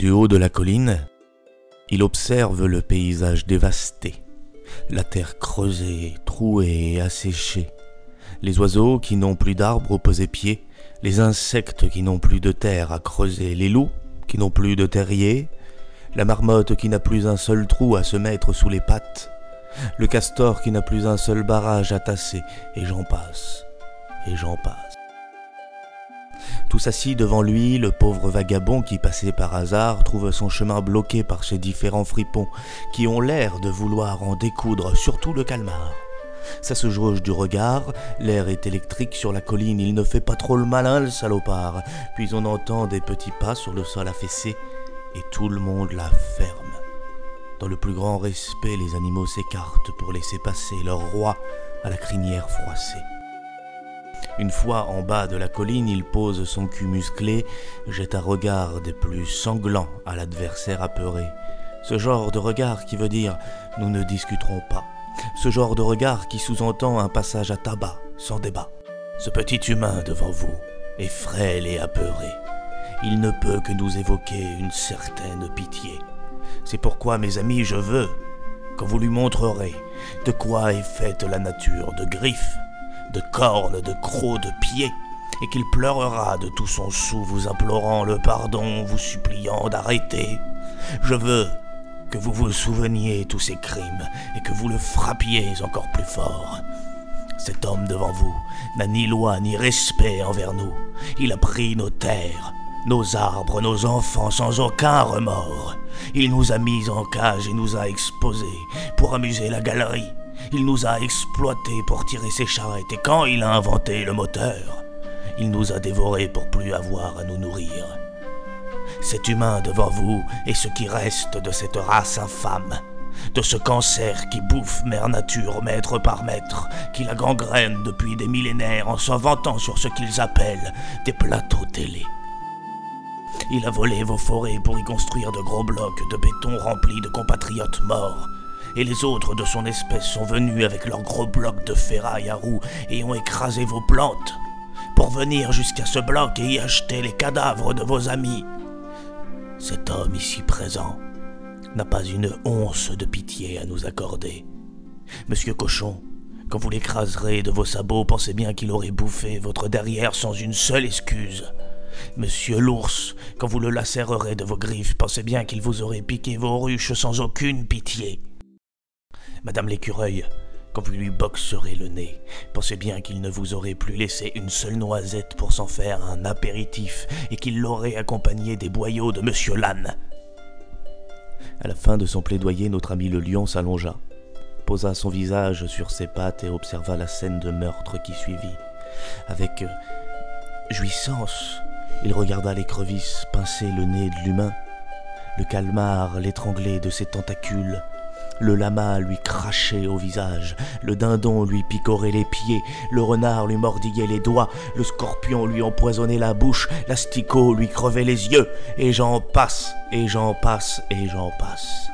Du haut de la colline, il observe le paysage dévasté, la terre creusée, trouée et asséchée, les oiseaux qui n'ont plus d'arbres au poser pied, les insectes qui n'ont plus de terre à creuser, les loups qui n'ont plus de terrier, la marmotte qui n'a plus un seul trou à se mettre sous les pattes, le castor qui n'a plus un seul barrage à tasser, et j'en passe, et j'en passe. Tout assis devant lui, le pauvre vagabond qui passait par hasard trouve son chemin bloqué par ces différents fripons qui ont l'air de vouloir en découdre, surtout le calmar. Ça se jauge du regard, l'air est électrique sur la colline, il ne fait pas trop le malin le salopard. Puis on entend des petits pas sur le sol affaissé, et tout le monde la ferme. Dans le plus grand respect, les animaux s'écartent pour laisser passer leur roi à la crinière froissée. Une fois en bas de la colline, il pose son cul musclé, jette un regard des plus sanglants à l'adversaire apeuré. Ce genre de regard qui veut dire nous ne discuterons pas. Ce genre de regard qui sous-entend un passage à tabac, sans débat. Ce petit humain devant vous est frêle et apeuré. Il ne peut que nous évoquer une certaine pitié. C'est pourquoi, mes amis, je veux que vous lui montrerez de quoi est faite la nature de griffes, de cornes, de crocs, de pieds, et qu'il pleurera de tout son sou, vous implorant le pardon, vous suppliant d'arrêter. Je veux que vous vous souveniez tous ces crimes et que vous le frappiez encore plus fort. Cet homme devant vous n'a ni loi ni respect envers nous. Il a pris nos terres, nos arbres, nos enfants sans aucun remords. Il nous a mis en cage et nous a exposés pour amuser la galerie. Il nous a exploités pour tirer ses charrettes et quand il a inventé le moteur, il nous a dévorés pour plus avoir à nous nourrir. Cet humain devant vous est ce qui reste de cette race infâme, de ce cancer qui bouffe mère nature mètre par mètre, qui la gangrène depuis des millénaires en s'en vantant sur ce qu'ils appellent des plateaux télé. Il a volé vos forêts pour y construire de gros blocs de béton remplis de compatriotes morts. Et les autres de son espèce sont venus avec leurs gros blocs de ferraille à roues et ont écrasé vos plantes pour venir jusqu'à ce bloc et y acheter les cadavres de vos amis. Cet homme ici présent n'a pas une once de pitié à nous accorder. Monsieur Cochon, quand vous l'écraserez de vos sabots, pensez bien qu'il aurait bouffé votre derrière sans une seule excuse. Monsieur l'ours, quand vous le lacérerez de vos griffes, pensez bien qu'il vous aurait piqué vos ruches sans aucune pitié. Madame l'écureuil, quand vous lui boxerez le nez, pensez bien qu'il ne vous aurait plus laissé une seule noisette pour s'en faire un apéritif et qu'il l'aurait accompagné des boyaux de Monsieur l'âne. À la fin de son plaidoyer, notre ami le lion s'allongea, posa son visage sur ses pattes et observa la scène de meurtre qui suivit. Avec jouissance, il regarda l'écrevisse pincer le nez de l'humain, le calmar l'étrangler de ses tentacules, le lama lui crachait au visage, le dindon lui picorait les pieds, le renard lui mordillait les doigts, le scorpion lui empoisonnait la bouche, l'asticot lui crevait les yeux, et j'en passe, et j'en passe, et j'en passe.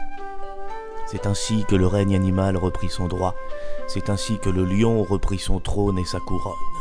C'est ainsi que le règne animal reprit son droit, c'est ainsi que le lion reprit son trône et sa couronne.